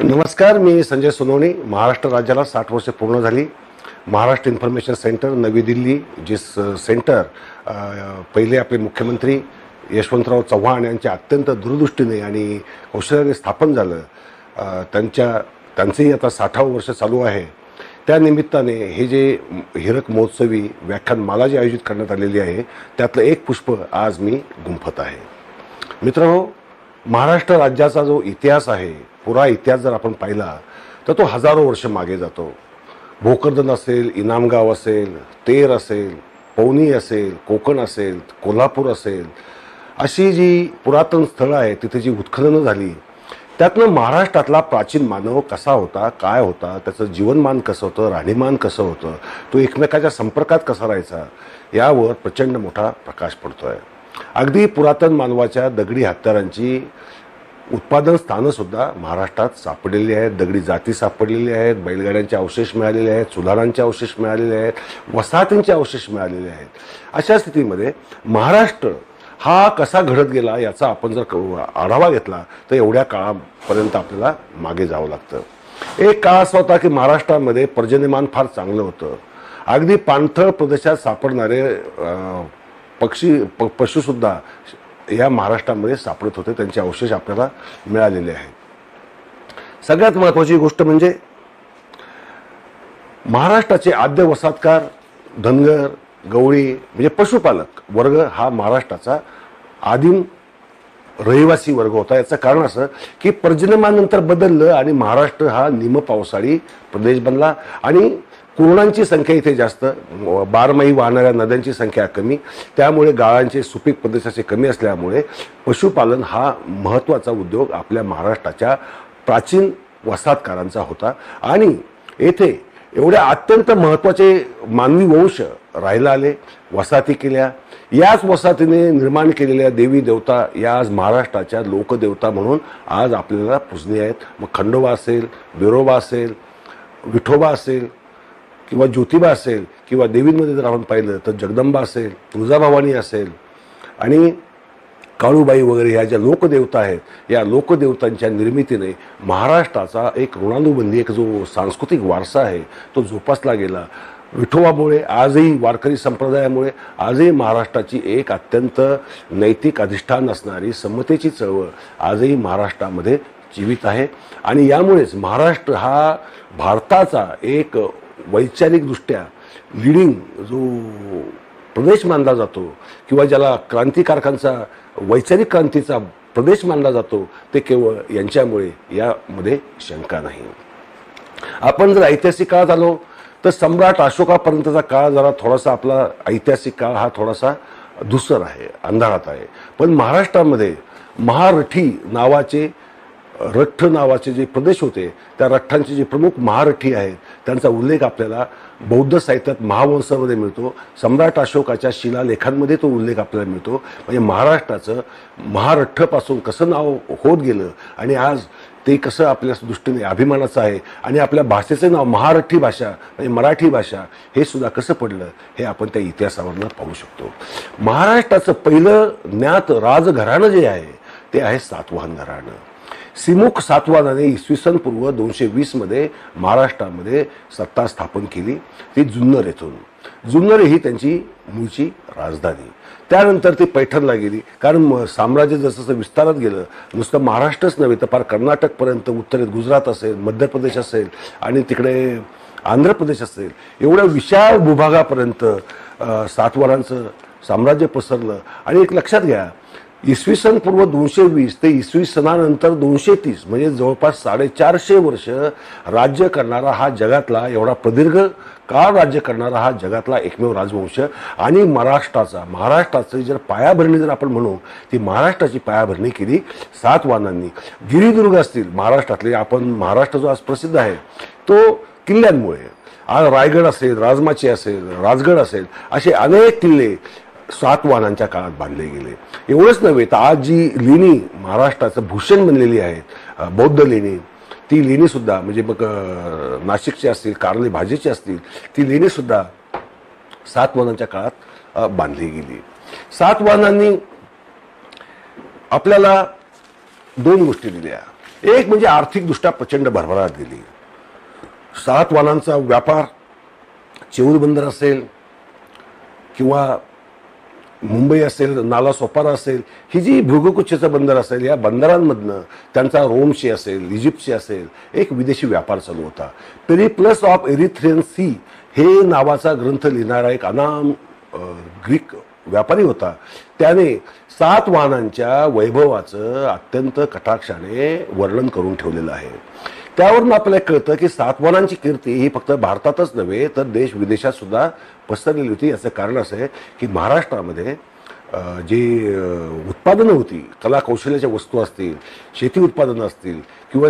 नमस्कार मी संजय सोनवणे. महाराष्ट्र राज्याला साठ वर्षे पूर्ण झाली. महाराष्ट्र इन्फॉर्मेशन सेंटर नवी दिल्ली जे स सेंटर पहिले आपले मुख्यमंत्री यशवंतराव चव्हाण यांच्या अत्यंत दूरदृष्टीने आणि कौशल्याने स्थापन झालं. त्यांच्या त्यांचंही आता साठावं वर्ष चालू आहे. त्या निमित्ताने हे जे हिरक महोत्सवी व्याख्यानमाला जी आयोजित करण्यात आलेली आहे त्यातलं एक पुष्प आज मी गुंफत आहे. मित्रांनो महाराष्ट्र राज्याचा जो इतिहास आहे पुरा इतिहास जर आपण पाहिला तर तो हजारो वर्ष मागे जातो. भोकरदन असेल इनामगाव असेल तेर असेल पवनी असेल कोकण असेल कोल्हापूर असेल अशी जी पुरातन स्थळं आहेत तिथे जी उत्खननं झाली त्यातनं महाराष्ट्रातला प्राचीन मानव कसा होता काय होता त्याचं जीवनमान कसं होतं राहणीमान कसं होतं तो एकमेकाच्या संपर्कात कसा राहायचा यावर प्रचंड मोठा प्रकाश पडतो आहे अगदी पुरातन मानवाच्या दगडी हत्यारांची उत्पादन स्थानंसुद्धा महाराष्ट्रात सापडलेली आहेत दगडी जाती सापडलेली आहेत बैलगाड्यांचे अवशेष मिळालेले आहेत सुधारांचे अवशेष मिळालेले आहेत वसाहतींचे अवशेष मिळालेले आहेत. अशा स्थितीमध्ये महाराष्ट्र हा कसा घडत गेला याचा आपण जर क- आढावा घेतला तर एवढ्या काळापर्यंत आपल्याला मागे जावं लागतं. एक काळ असा होता की महाराष्ट्रामध्ये पर्जन्यमान फार चांगलं होतं. अगदी पाणथळ प्रदेशात सापडणारे पक्षी प पशुसुद्धा या महाराष्ट्रामध्ये सापडत होते. त्यांचे अवशेष आपल्याला मिळालेले आहेत. सगळ्यात महत्त्वाची गोष्ट म्हणजे महाराष्ट्राचे आद्य वसाहतकार धनगर गवळी म्हणजे पशुपालक वर्ग हा महाराष्ट्राचा आदिम रहिवासी वर्ग होता. याचं कारण असं की पर्जन्यमानंतर बदललं आणि महाराष्ट्र हा निम पावसाळी प्रदेश बनला आणि कुरणांची संख्या इथे जास्त बारमाही वाहणाऱ्या नद्यांची संख्या कमी त्यामुळे गाळांचे सुपीक प्रदेशाचे कमी असल्यामुळे पशुपालन हा महत्त्वाचा उद्योग आपल्या महाराष्ट्राच्या प्राचीन वसाहतकारांचा होता. आणि येथे एवढ्या अत्यंत महत्त्वाचे मानवी वंश राहायला आले वसाहती केल्या. याच वसाहतीने निर्माण केलेल्या देवी देवता या आज महाराष्ट्राच्या लोकदेवता म्हणून आज आपल्याला पूजनीय आहेत. मग खंडोबा असेल विरोबा असेल विठोबा असेल किंवा ज्योतिबा असेल किंवा देवींमध्ये जर आपण पाहिलं तर जगदंबा असेल तुळजाभवानी असेल आणि काळूबाई वगैरे ह्या ज्या लोकदेवता आहेत या लोकदेवतांच्या निर्मितीने महाराष्ट्राचा एक ऋणानुबंधी एक जो सांस्कृतिक वारसा आहे तो जोपासला गेला. विठोबामुळे आजही वारकरी संप्रदायामुळे आजही महाराष्ट्राची एक अत्यंत नैतिक अधिष्ठान असणारी समतेची चळवळ आजही महाराष्ट्रामध्ये जीवित आहे. आणि यामुळेच महाराष्ट्र हा भारताचा एक वैचारिकदृष्ट्या लिडिंग जो प्रदेश मानला जातो किंवा ज्याला क्रांतिकारकांचा वैचारिक क्रांतीचा प्रदेश मानला जातो ते केवळ यांच्यामुळे यामध्ये शंका नाही. आपण जर ऐतिहासिक काळात आलो तर सम्राट अशोकापर्यंतचा काळ जरा थोडासा आपला ऐतिहासिक काळ हा थोडासा धुसर आहे अंधारात आहे. पण महाराष्ट्रामध्ये महारठी नावाचे रठ्ठ नावाचे जे प्रदेश होते त्या रठ्ठांचे जे प्रमुख महारठी आहेत त्यांचा उल्लेख आपल्याला बौद्ध साहित्यात महावंशामध्ये मिळतो. सम्राट अशोकाच्या शिलालेखांमध्ये तो उल्लेख आपल्याला मिळतो. म्हणजे महाराष्ट्राचं महारठ्ठपासून कसं नाव होत गेलं आणि आज ते कसं आपल्या दृष्टीने अभिमानाचं आहे आणि आपल्या भाषेचं नाव महारठी भाषा म्हणजे मराठी भाषा हे सुद्धा कसं पडलं हे आपण त्या इतिहासावरनं पाहू शकतो. महाराष्ट्राचं पहिलं ज्ञात राजघराणं जे आहे ते आहे सातवाहन घराणं. सिमुख सातवानाने इसवी सन पूर्व दोनशे वीसमध्ये महाराष्ट्रामध्ये सत्ता स्थापन केली ती जुन्नर येथून. जुन्नर ही त्यांची मूळची राजधानी. त्यानंतर ती पैठणला गेली. कारण म- साम्राज्य जसं जसं विस्तारात गेलं नुसतं महाराष्ट्रच नव्हे तर फार कर्नाटकपर्यंत उत्तरेत गुजरात असेल मध्य प्रदेश असेल आणि तिकडे आंध्र प्रदेश असेल एवढ्या विशाल भूभागापर्यंत सातवारांचं साम्राज्य पसरलं. आणि एक लक्षात घ्या इसवी सन पूर्व दोनशे वीस ते इसवी सनानंतर दोनशे तीस म्हणजे जवळपास साडेचारशे वर्ष राज्य करणारा हा जगातला एवढा प्रदीर्घ काळ राज्य करणारा हा जगातला एकमेव राजवंश. आणि महाराष्ट्राचा महाराष्ट्राची जर पायाभरणी जर आपण म्हणू ती महाराष्ट्राची पायाभरणी केली सात वाहनांनी गिरिदुर्ग असतील महाराष्ट्रातले आपण महाराष्ट्र जो आज प्रसिद्ध आहे तो किल्ल्यांमुळे. आज रायगड असेल राजमाची असेल राजगड असेल असे अनेक किल्ले सात वाहनांच्या काळात बांधले गेले. एवढंच नव्हे तर आज जी लेणी महाराष्ट्राचं भूषण बनलेली आहेत बौद्ध लेणी ती लेणीसुद्धा म्हणजे मग नाशिकची असतील कारले भाजीची असतील ती लेणीसुद्धा सात वाहनांच्या काळात बांधली गेली. सात वाहनांनी आपल्याला दोन गोष्टी दिल्या. एक म्हणजे आर्थिकदृष्ट्या प्रचंड भरभराट दिली. सात वाहनांचा व्यापार चेऊर बंदर असेल किंवा मुंबई असेल नाला सोपारा असेल ही जी भृगकुच्छेचं बंदर असेल या बंदरांमधनं त्यांचा रोमशी असेल इजिप्तशी असेल एक विदेशी व्यापार चालू होता. पेरिप्लस ऑफ एरिथ्रियन सी हे नावाचा ग्रंथ लिहिणारा एक अनाम ग्रीक व्यापारी होता. त्याने सात वाहनांच्या वैभवाचं अत्यंत कटाक्षाने वर्णन करून ठेवलेलं आहे. त्यावरून आपल्याला कळतं की सातवानांची कीर्ती ही फक्त भारतातच नव्हे तर देश विदेशात सुद्धा पसरलेली होती. याचं कारण असं आहे की महाराष्ट्रामध्ये जी उत्पादनं होती कला कौशल्याच्या वस्तू असतील शेती उत्पादनं असतील किंवा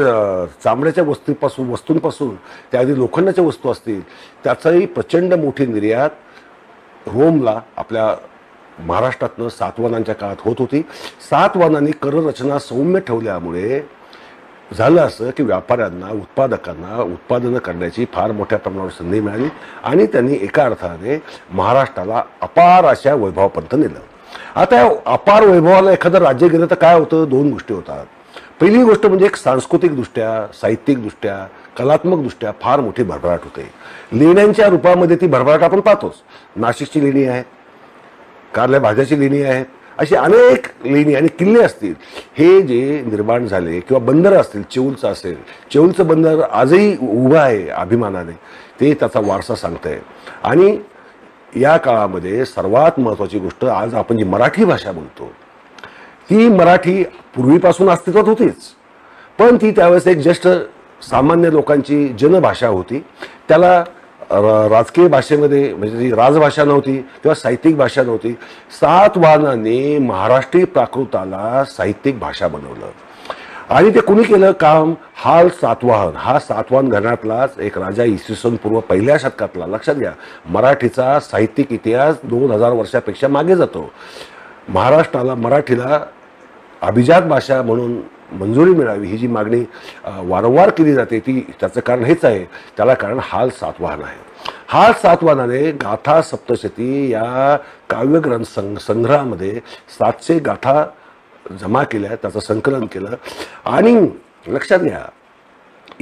चामड्याच्या वस्तूपासून वस्तूंपासून त्याआधी लोखंडाच्या वस्तू असतील त्याचाही प्रचंड मोठी निर्यात रोमला आपल्या महाराष्ट्रातनं सातवानांच्या काळात होत होती. सातवानांनी कररचना सौम्य ठेवल्यामुळे झालं असं की व्यापाऱ्यांना उत्पादकांना उत्पादनं करण्याची फार मोठ्या प्रमाणावर संधी मिळाली आणि त्यांनी एका अर्थाने महाराष्ट्राला अपार अशा वैभवापर्यंत नेलं. आता या अपार वैभवाला एखादं राज्य गेलं तर काय होतं? दोन गोष्टी होतात. पहिली गोष्ट म्हणजे एक सांस्कृतिकदृष्ट्या साहित्यिकदृष्ट्या कलात्मकदृष्ट्या फार मोठी भरभराट होते. लेण्यांच्या रूपामध्ये ती भरभराट आपण पाहतोच. नाशिकची लेणी आहे कारल्या भाज्याची लेणी आहेत अशी अनेक लेणी आणि किल्ले असतील. हे जे निर्माण झाले किंवा बंदर असतील चेऊलचं असेल चेऊलचं बंदर आजही उभं आहे अभिमानाने ते त्याचा वारसा सांगतंय. आणि या काळामध्ये सर्वात महत्त्वाची गोष्ट आज आपण जी मराठी भाषा बोलतो ती मराठी पूर्वीपासून अस्तित्वात होतीच. पण ती त्यावेळेस एक ज्येष्ठ सामान्य लोकांची जनभाषा होती. त्याला राजकीय भाषेमध्ये म्हणजे जी राजभाषा नव्हती किंवा साहित्यिक भाषा नव्हती सातवाहनाने महाराष्ट्रीय प्राकृताला साहित्यिक भाषा बनवलं. आणि ते कुणी केलं काम? हाल सातवाहन. हा सातवाहन घराण्यातलाच एक राजा इसवी सन पूर्व पहिल्या शतकातला. लक्षात घ्या मराठीचा साहित्यिक इतिहास दोन हजार वर्षापेक्षा मागे जातो. महाराष्ट्राला मराठीला अभिजात भाषा म्हणून मंजुरी मिळावी ही जी मागणी वारंवार केली जाते ती त्याचं कारण हेच आहे. त्याला कारण हाल सातवाहन आहे. हाल सातवाहनाने गाथा सप्तशती या काव्यग्रंथ सं संग्रहामध्ये सातशे गाथा जमा केल्या त्याचं संकलन केलं. आणि लक्षात घ्या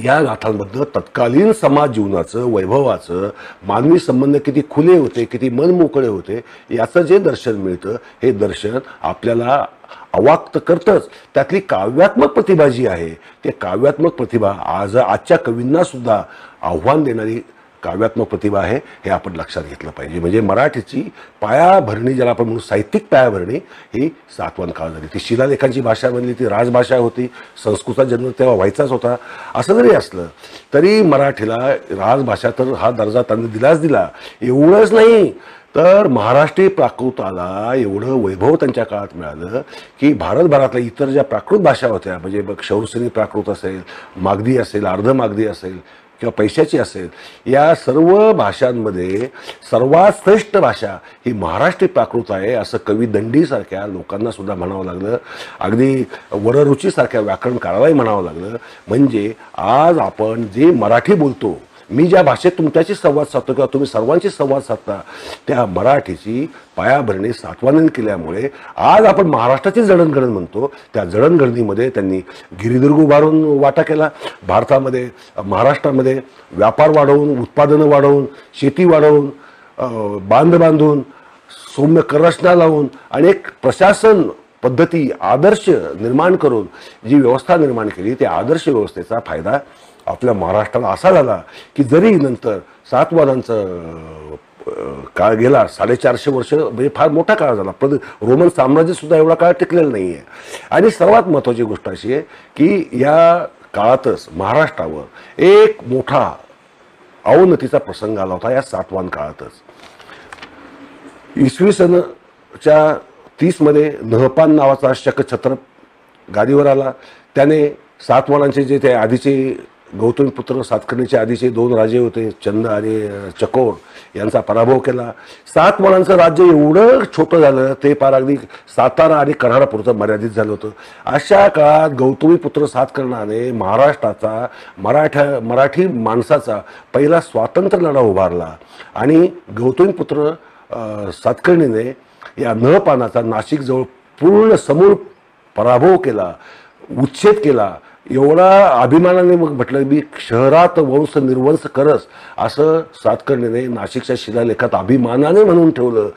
या गाथांमधनं तत्कालीन समाज जीवनाचं वैभवाचं मानवी संबंध किती खुले होते किती मनमोकळे होते याचं जे दर्शन मिळतं हे दर्शन आपल्याला अवाक तर करतंच त्यातली काव्यात्मक प्रतिभा जी आहे ते काव्यात्मक प्रतिभा आज आजच्या कवींना सुद्धा आव्हान देणारी काव्यात्मक प्रतिभा आहे हे आपण लक्षात घेतलं पाहिजे. म्हणजे मराठीची पायाभरणी ज्याला आपण म्हणू साहित्यिक पायाभरणी ही सातवन काळ झाली. ती शिलालेखांची भाषा बनली ती राजभाषा होती संस्कृतचा जन्म तेव्हा व्हायचाच होता. असं जरी असलं तरी मराठीला राजभाषा तर हा दर्जा त्यांनी दिलाच दिला. एवढंच नाही तर महाराष्ट्रीय प्राकृताला एवढं वैभव त्यांच्या काळात मिळालं की भारतभरातल्या इतर ज्या प्राकृत भाषा होत्या म्हणजे बघ शौरसेनी प्राकृत असेल मागधी असेल अर्ध मागदी असेल किंवा पैशाची असेल या सर्व भाषांमध्ये सर्वात श्रेष्ठ भाषा ही महाराष्ट्री प्राकृत आहे असं कवी दंडीसारख्या लोकांना सुद्धा म्हणावं लागलं. अगदी वररुचीसारख्या व्याकरणकारालाही म्हणावं लागलं. म्हणजे आज आपण जे मराठी बोलतो मी ज्या भाषेत तुमच्याशी संवाद साधतो किंवा तुम्ही सर्वांशी संवाद साधता त्या मराठीची पायाभरणी सातवानन केल्यामुळे आज आपण महाराष्ट्राची जडणघडण म्हणतो. त्या जडणघडणीमध्ये त्यांनी गिरिदुर्ग उभारून वाटा केला. भारतामध्ये महाराष्ट्रामध्ये व्यापार वाढवून उत्पादनं वाढवून शेती वाढवून बांध बांधून सौम्य कररचना लावून आणि एक प्रशासन पद्धती आदर्श निर्माण करून जी व्यवस्था निर्माण केली त्या आदर्श व्यवस्थेचा फायदा आपल्या महाराष्ट्राला असा झाला की जरी नंतर सातवादांचं काळ गेला साडेचारशे वर्ष म्हणजे फार मोठा काळ झाला. पण रोमन साम्राज्य सुद्धा एवढा काळ टिकलेलं नाही आहे आणि सर्वात महत्त्वाची गोष्ट अशी आहे की या काळातच महाराष्ट्रावर एक मोठा अवनतीचा प्रसंग आला होता या सातवान काळातच. इसवी सनच्या तीसमध्ये नहपान नावाचा शकछत्र गादीवर आला. त्याने सातवानांचे जे ते आधीचे गौतमी पुत्र सातकर्णीचे आधीचे दोन राजे होते चंद आणि चकोर. यांचा पराभव केला. सात मुलांचं राज्य एवढं छोटं झालं ते पार अगदी सातारा आणि कराडापुरतं मर्यादित झालं होतं. अशा काळात गौतमी पुत्र सातकर्णाने महाराष्ट्राचा मराठा मराठी माणसाचा पहिला स्वातंत्र्य लढा उभारला. आणि गौतमी पुत्र सातकर्णीने या नळपानाचा नाशिकजवळ पूर्ण समूळ पराभव केला उच्छेद केला. एवढा अभिमानाने मग म्हटलं मी शहरात वंश निर्वंश करस असं सातकर्णीने नाशिकच्या शिलालेखात अभिमानाने म्हणून ठेवलं.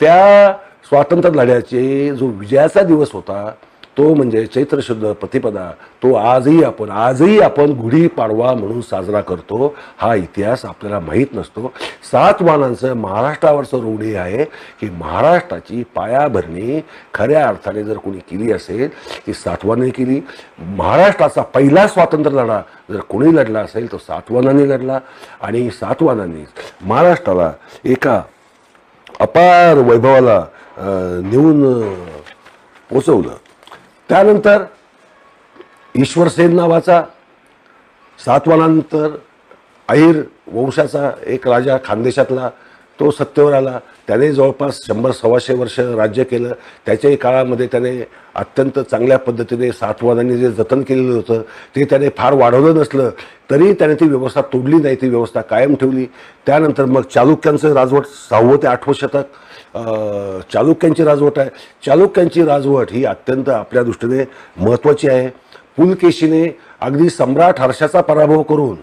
त्या स्वातंत्र्य लढ्याचे जो विजयाचा दिवस होता तो म्हणजे चैत्र शुद्ध प्रतिपदा. तो आजही आपण आजही आपण गुढीपाडवा म्हणून साजरा करतो. हा इतिहास आपल्याला माहीत नसतो. सात वानांचं महाराष्ट्रावरचं ऋणी आहे की महाराष्ट्राची पायाभरणी खऱ्या अर्थाने जर कोणी केली असेल ती सातवाने केली. महाराष्ट्राचा पहिला स्वातंत्र्य लढा जर कोणी लढला असेल तो सातवानाने लढला. आणि सातवानांनी महाराष्ट्राला एका अपार वैभवाला नेऊन पोचवलं. त्यानंतर ईश्वरसेन नावाचा सातवानानंतर अहिर वंशाचा एक राजा खानदेशातला तो सत्तेवर आला. त्याने जवळपास शंभर सव्वाशे वर्ष राज्य केलं. त्याच्याही काळामध्ये त्याने अत्यंत चांगल्या पद्धतीने सातवानांनी जे जतन केलेलं होतं ते त्याने फार वाढवलं नसलं तरी त्याने ती व्यवस्था तोडली नाही. ती व्यवस्था कायम ठेवली. त्यानंतर मग चालुक्यांचं राजवट सहावं ते आठवं शतक चालुक्यांची राजवट आहे. चालुक्यांची राजवट ही अत्यंत आपल्या दृष्टीने महत्त्वाची आहे. पुलकेशीने अगदी सम्राट हर्षाचा पराभव करून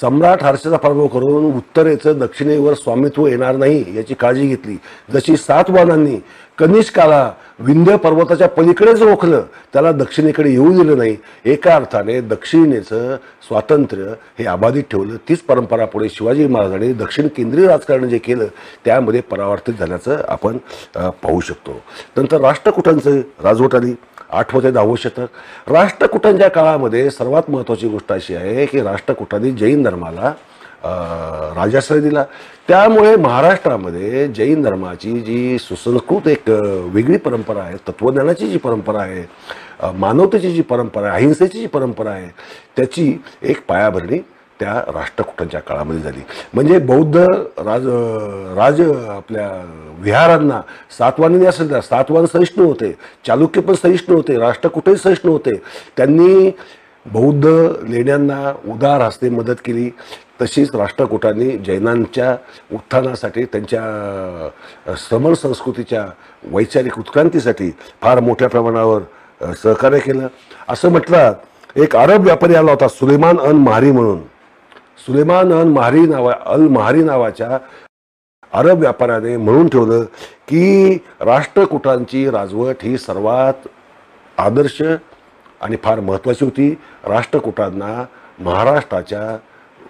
सम्राट हर्षाचा पराभव करून उत्तरेचं दक्षिणेवर स्वामित्व येणार नाही याची काळजी घेतली. जशी सातवानांनी कनिष्काला विंध्य पर्वताच्या पलीकडेच रोखलं. त्याला दक्षिणेकडे येऊ दिलं नाही. एका अर्थाने दक्षिणेचं स्वातंत्र्य हे अबाधित ठेवलं. तीच परंपरा पुढे शिवाजी महाराजांनी दक्षिण केंद्रीय राजकारण जे केलं त्यामध्ये परावर्तित झाल्याचं आपण पाहू शकतो. नंतर राष्ट्रकुटांचं राजवट आली. आठवं ते दहावं शतक. राष्ट्रकुटांच्या काळामध्ये सर्वात महत्त्वाची गोष्ट अशी आहे की राष्ट्रकुटांनी जैन धर्माला राजाश्रय दिला त्यामुळे महाराष्ट्रामध्ये जैन धर्माची जी सुसंस्कृत एक वेगळी परंपरा आहे तत्त्वज्ञानाची जी परंपरा आहे मानवतेची जी परंपरा आहे अहिंसेची जी परंपरा आहे त्याची एक पायाभरणी त्या राष्ट्रकुटांच्या काळामध्ये झाली. म्हणजे बौद्ध राज राज आपल्या विहारांना सातवानी असेल तर सातवान सहिष्णू होते चालुक्य पण सहिष्णू होते राष्ट्रकुटही सहिष्णू होते. त्यांनी बौद्ध लेण्यांना उदार हस्ते मदत केली. तशीच राष्ट्रकूटांनी जैनांच्या उत्थानासाठी त्यांच्या समर संस्कृतीच्या वैचारिक उत्क्रांतीसाठी फार मोठ्या प्रमाणावर सहकार्य केलं. असं म्हटलं एक अरब व्यापारी आला होता सुलेमान अन महारी म्हणून. सुलेमान अन महारी नावा अल महारी नावाच्या अरब व्यापाऱ्याने म्हणून ठेवलं की राष्ट्रकुटांची राजवट ही सर्वात आदर्श आणि फार महत्त्वाची होती राष्ट्रकुटांना महाराष्ट्राच्या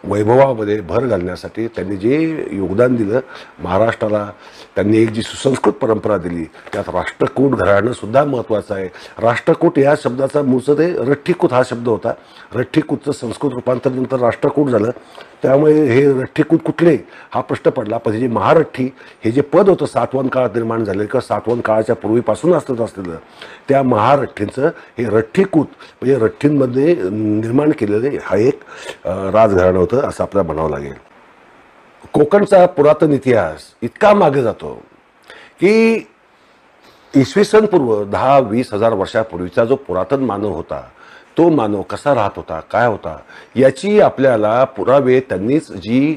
वैभवामध्ये भर घालण्यासाठी त्यांनी जे योगदान दिलं महाराष्ट्राला त्यांनी एक जी सुसंस्कृत परंपरा दिली त्यात राष्ट्रकूट घराणंसुद्धा महत्त्वाचं आहे. राष्ट्रकूट या शब्दाचा मूळचं ते रठ्ठीकूट हा शब्द होता. रठ्ठीकूटचं संस्कृत रूपांतर नंतर राष्ट्रकूट झालं. त्यामुळे हे रठ्ठीकूट कुठले हा प्रश्न पडला. पण हे जे महारठ्ठी हे जे पद होतं सातवन काळात निर्माण झालेलं किंवा सातवन काळाच्या पूर्वीपासून असत असलेलं त्या महारठ्ठींचं हे रठ्ठीकूत म्हणजे रठ्ठींमध्ये निर्माण केलेलं हा एक राजघराणं होतं असं आपल्याला म्हणावं लागेल. कोकणचा पुरातन इतिहास इतका मागे जातो की इसवी सन पूर्व दहा वीस हजार वर्षापूर्वीचा जो पुरातन मानव होता तो मानव कसा राहत होता काय होता याची आपल्याला पुरावे त्यांनीच जी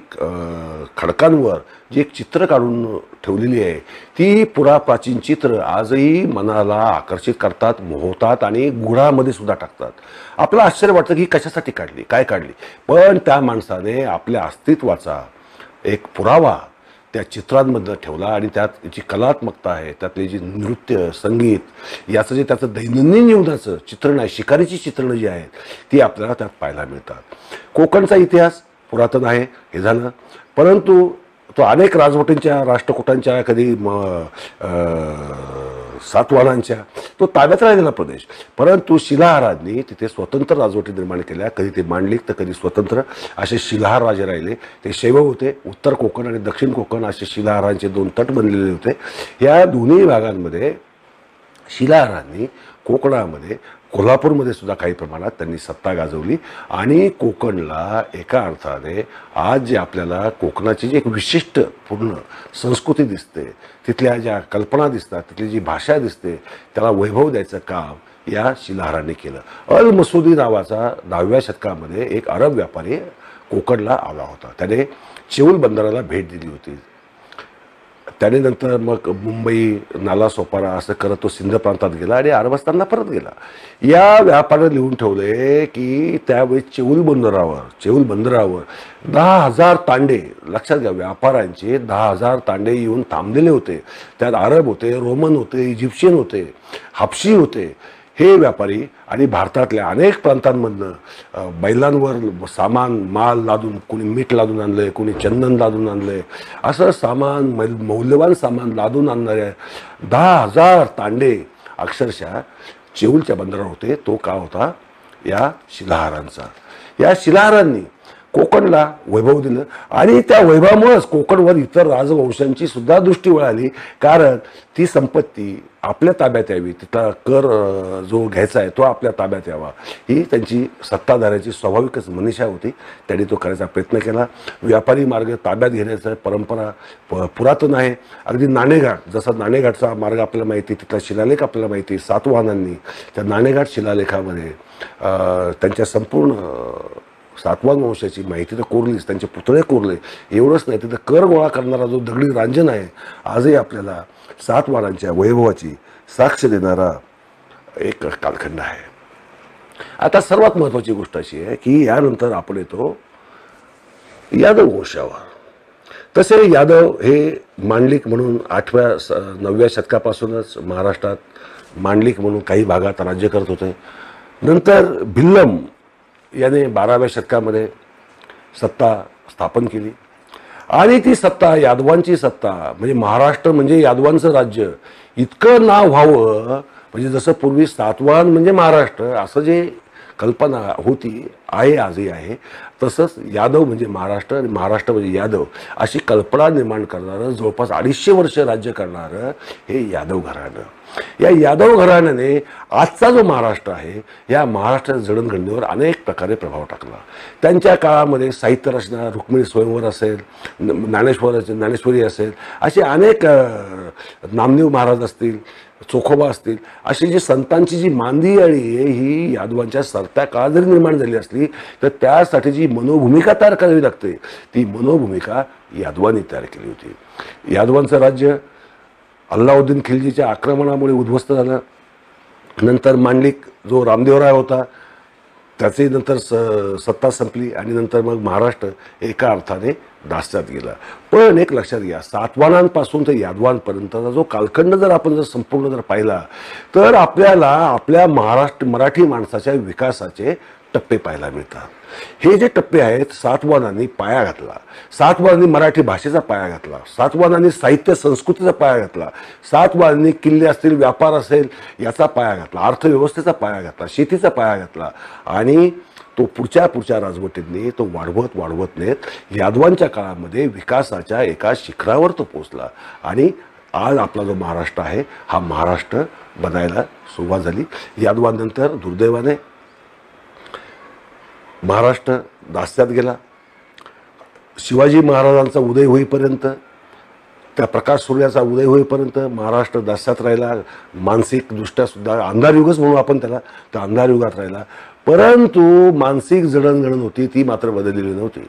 खडकांवर जी एक चित्र काढून ठेवलेली आहे ती पुरा प्राचीन चित्र आजही मनाला आकर्षित करतात मोहतात आणि गुळामध्ये सुद्धा टाकतात. आपलं आश्चर्य वाटतं की कशासाठी काढली काय काढली? पण त्या माणसाने आपल्या अस्तित्वाचा एक पुरावा त्या चित्रांमधनं ठेवला आणि त्यात जी कलात्मकता आहे त्यातले जी नृत्य संगीत याचं जे त्याचं दैनंदिन जीवनाचं चित्रण आहे शिकारीची चित्रणं जी आहेत ती आपल्याला त्यात पाहायला मिळतात. कोकणचा इतिहास पुरातन आहे हे झालं. परंतु तो अनेक राजवटींच्या राष्ट्रकुटांच्या कधी म सातवानांच्या तो ताब्यात राहिलेला प्रदेश. परंतु शिलाहारांनी तिथे स्वतंत्र राजवटी निर्माण केल्या. कधी ते मांडलिक तर कधी स्वतंत्र. असे शिलाहार राजे राहिले. ते शैव होते. उत्तर कोकण आणि दक्षिण कोकण असे शिलाहारांचे दोन तट बनलेले होते. या दोन्ही भागांमध्ये शिलाहारांनी कोकणामध्ये कोल्हापूरमध्ये सुद्धा काही प्रमाणात त्यांनी सत्ता गाजवली. आणि कोकणला एका अर्थाने आज जे आपल्याला कोकणाची जी एक विशिष्ट पूर्ण संस्कृती दिसते तिथल्या ज्या कल्पना दिसतात तिथली जी भाषा दिसते त्याला वैभव द्यायचं काम या शिलाहारांनी केलं. अल मसुदी नावाचा दहाव्या शतकामध्ये एक अरब व्यापारी कोकणला आला होता. त्याने चेऊल बंदराला भेट दिली होती. त्याने नंतर मग मुंबई नालासोपारा असं करत तो सिंध प्रांतात गेला आणि अरबस्तानला परत गेला. या व्यापाऱ्याने लिहून ठेवले की त्यावेळी चेऊल बंदरावर चेऊल बंदरावर दहा हजार तांडे लक्षात घ्या व्यापाऱ्यांचे दहा हजार तांडे येऊन थांबलेले होते. त्यात अरब होते रोमन होते इजिप्शियन होते हापशी होते. हे व्यापारी आणि भारतातल्या अनेक प्रांतांमधनं बैलांवर सामान माल लादून कोणी मीठ लादून आणलंय कोणी चंदन लादून आणलंय असं सामान मैल मौल्यवान सामान लादून आणणारे दहा हजार तांडे अक्षरशः चेऊलच्या बंदरावर होते. तो का होता? या शिलाहारांचा. या शिलाहारांनी कोकणला वैभव दिलं. आणि त्या वैभवामुळेच कोकणवर इतर राजवंशांची सुद्धा दृष्टी वळाली. कारण ती संपत्ती आपल्या ताब्यात यावी. तिथला कर जो घ्यायचा आहे तो आपल्या ताब्यात यावा. ही त्यांची सत्ताधाऱ्याची स्वाभाविकच मनीषा होती. त्यांनी तो करायचा प्रयत्न केला. व्यापारी मार्ग ताब्यात घेण्याचा परंपरा प- पुरातन आहे. अगदी नाणेघाट जसा नाणेघाटचा मार्ग आपल्याला माहिती आहे, तिथला शिलालेख आपल्याला माहिती आहे सातवाहनांनी त्या नाणेघाट शिलालेखामध्ये त्यांच्या संपूर्ण सातवान वंशाची माहिती तर कोरलीच त्यांचे पुतळे कोरले. एवढंच नाही तिथं कर गोळा करणारा जो दगडी रांजन आहे आजही आपल्याला सातवारांच्या वैभवाची साक्ष देणारा एक कालखंड आहे. आता सर्वात महत्त्वाची गोष्ट अशी आहे की यानंतर आपण येतो यादव वंशावर. तसे यादव हे मांडलिक म्हणून आठव्या स नवव्या शतकापासूनच महाराष्ट्रात मांडलिक म्हणून काही भागात राज्य करत होते. नंतर भिल्लम याने बाराव्या शतकामध्ये सत्ता स्थापन केली. आणि ती सत्ता यादवांची सत्ता म्हणजे महाराष्ट्र म्हणजे यादवांचं राज्य इतकं नाव व्हावं म्हणजे जसं पूर्वी सातवाहन म्हणजे महाराष्ट्र असं जे कल्पना होती आहे आजही आहे तसंच यादव म्हणजे महाराष्ट्र आणि महाराष्ट्र म्हणजे यादव अशी कल्पना निर्माण करणारं जवळपास अडीचशे वर्ष राज्य करणारं हे यादव घराणं. या यादव घराण्याने आजचा जो महाराष्ट्र आहे या महाराष्ट्राच्या जडणघडणीवर अनेक प्रकारे प्रभाव टाकला. त्यांच्या काळामध्ये साहित्य रचना रुक्मिणी स्वयंवर असेल ज्ञानेश्वर असेल ज्ञानेश्वरी असेल असे अनेक नामदेव महाराज असतील चोखोबा असतील अशी जी संतांची जी मांदियाळी आहे ही यादवांच्या सरत्या काळात जरी निर्माण झाली असली तर त्यासाठी जी मनोभूमिका तयार करावी लागते ती मनोभूमिका यादवांनी तयार केली होती. यादवांचं राज्य अल्लाउद्दीन खिलजीच्या आक्रमणामुळे उद्ध्वस्त झालं. नंतर मांडलिक जो रामदेवराय होता त्याचे नंतर स सत्ता संपली आणि नंतर मग महाराष्ट्र एका अर्थाने दास्यात गेला. पण एक लक्षात घ्या सातवानांपासून ते यादवांपर्यंतचा जो कालखंड जर आपण जर संपूर्ण जर पाहिला तर आपल्याला आपल्या महाराष्ट्र मराठी माणसाच्या विकासाचे टप्पे पाहायला मिळतात. हे जे टप्पे आहेत सातवानांनी पाया घातला. सातवानांनी मराठी भाषेचा पाया घातला. सातवानांनी साहित्य संस्कृतीचा पाया घातला. सातवानांनी किल्ले असतील व्यापार असेल याचा पाया घातला. अर्थव्यवस्थेचा पाया घातला. शेतीचा पाया घातला. आणि तो पुढच्या पुढच्या राजवटींनी तो वाढवत वाढवत नेत यादवांच्या काळामध्ये विकासाच्या एका शिखरावर तो पोचला आणि आज आपला जो महाराष्ट्र आहे हा महाराष्ट्र बनायला सुरुवात झाली. यादवांनंतर दुर्दैवाने महाराष्ट्र दास्यात गेला. शिवाजी महाराजांचा उदय होईपर्यंत त्या प्रकाश सूर्याचा उदय होईपर्यंत महाराष्ट्र दास्यात राहिला. मानसिकदृष्ट्यासुद्धा अंधारयुगच म्हणू आपण त्याला त्या अंधारयुगात राहिला. परंतु मानसिक जडणघडण होती ती मात्र बदललेली नव्हती.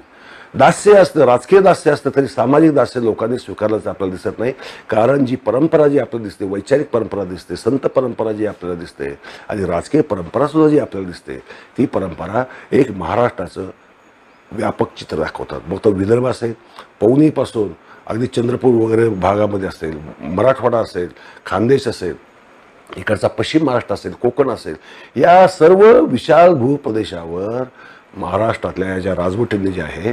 दास्य असतं राजकीय दास्य असतं तरी सामाजिक दास्य लोकांनी स्वीकारल्याचं आपल्याला दिसत नाही. कारण जी परंपरा जी आपल्याला दिसते वैचारिक परंपरा दिसते संत परंपरा जी आपल्याला दिसते आणि राजकीय परंपरासुद्धा जी आपल्याला दिसते ती परंपरा एक महाराष्ट्राचं व्यापक चित्र दाखवतात. मग तो विदर्भ असेल पवनीपासून अगदी चंद्रपूर वगैरे भागामध्ये असेल मराठवाडा असेल खानदेश असेल इकडचा पश्चिम महाराष्ट्र असेल कोकण असेल या सर्व विशाल भूप्रदेशावर महाराष्ट्रातल्या ज्या राजवटींनी जे आहे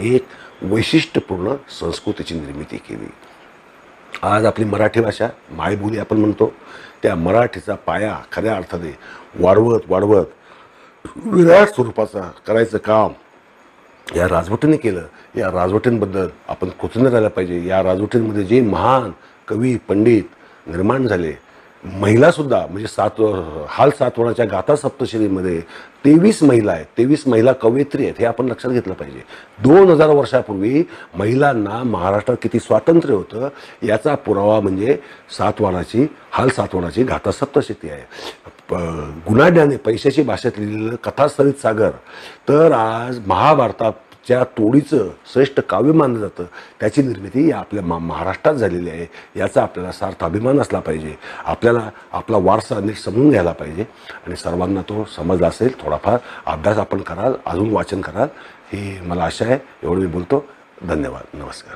एक वैशिष्ट्यपूर्ण संस्कृतीची निर्मिती केली. आज आपली मराठी भाषा मायबोली आपण म्हणतो त्या मराठीचा पाया खऱ्या अर्थाने वाढवत वाढवत विराट स्वरूपाचा करायचं काम या राजवटीने केलं. या राजवटींबद्दल आपण कृतज्ञ राहिलं पाहिजे. या राजवटींमध्ये जे महान कवी पंडित निर्माण झाले महिलासुद्धा म्हणजे सात हाल सातवणाच्या गाथा सप्तशरीमध्ये तेवीस महिला आहेत तेवीस महिला कवयित्री आहेत हे आपण लक्षात घेतलं पाहिजे. दोन हजार वर्षापूर्वी महिलांना महाराष्ट्रात किती स्वातंत्र्य होतं याचा पुरावा म्हणजे सातवानाची हाल सातवानाची गाथा सप्तशती आहे. प- गुणाढ्याने पैशाची भाषेत लिहिलेलं कथासरित सागर तर आज महाभारतात ज्या तोडीचं श्रेष्ठ काव्य मानलं जातं त्याची निर्मिती आपल्या मा महाराष्ट्रात झालेली आहे. याचा आपल्याला सार्थ अभिमान असला पाहिजे. आपल्याला आपला वारसा नीट समजून घ्यायला पाहिजे. आणि सर्वांना तो समजला असेल थोडाफार अभ्यास आपण कराल अजून वाचन कराल ही मला आशा आहे. एवढं मी बोलतो. धन्यवाद. नमस्कार.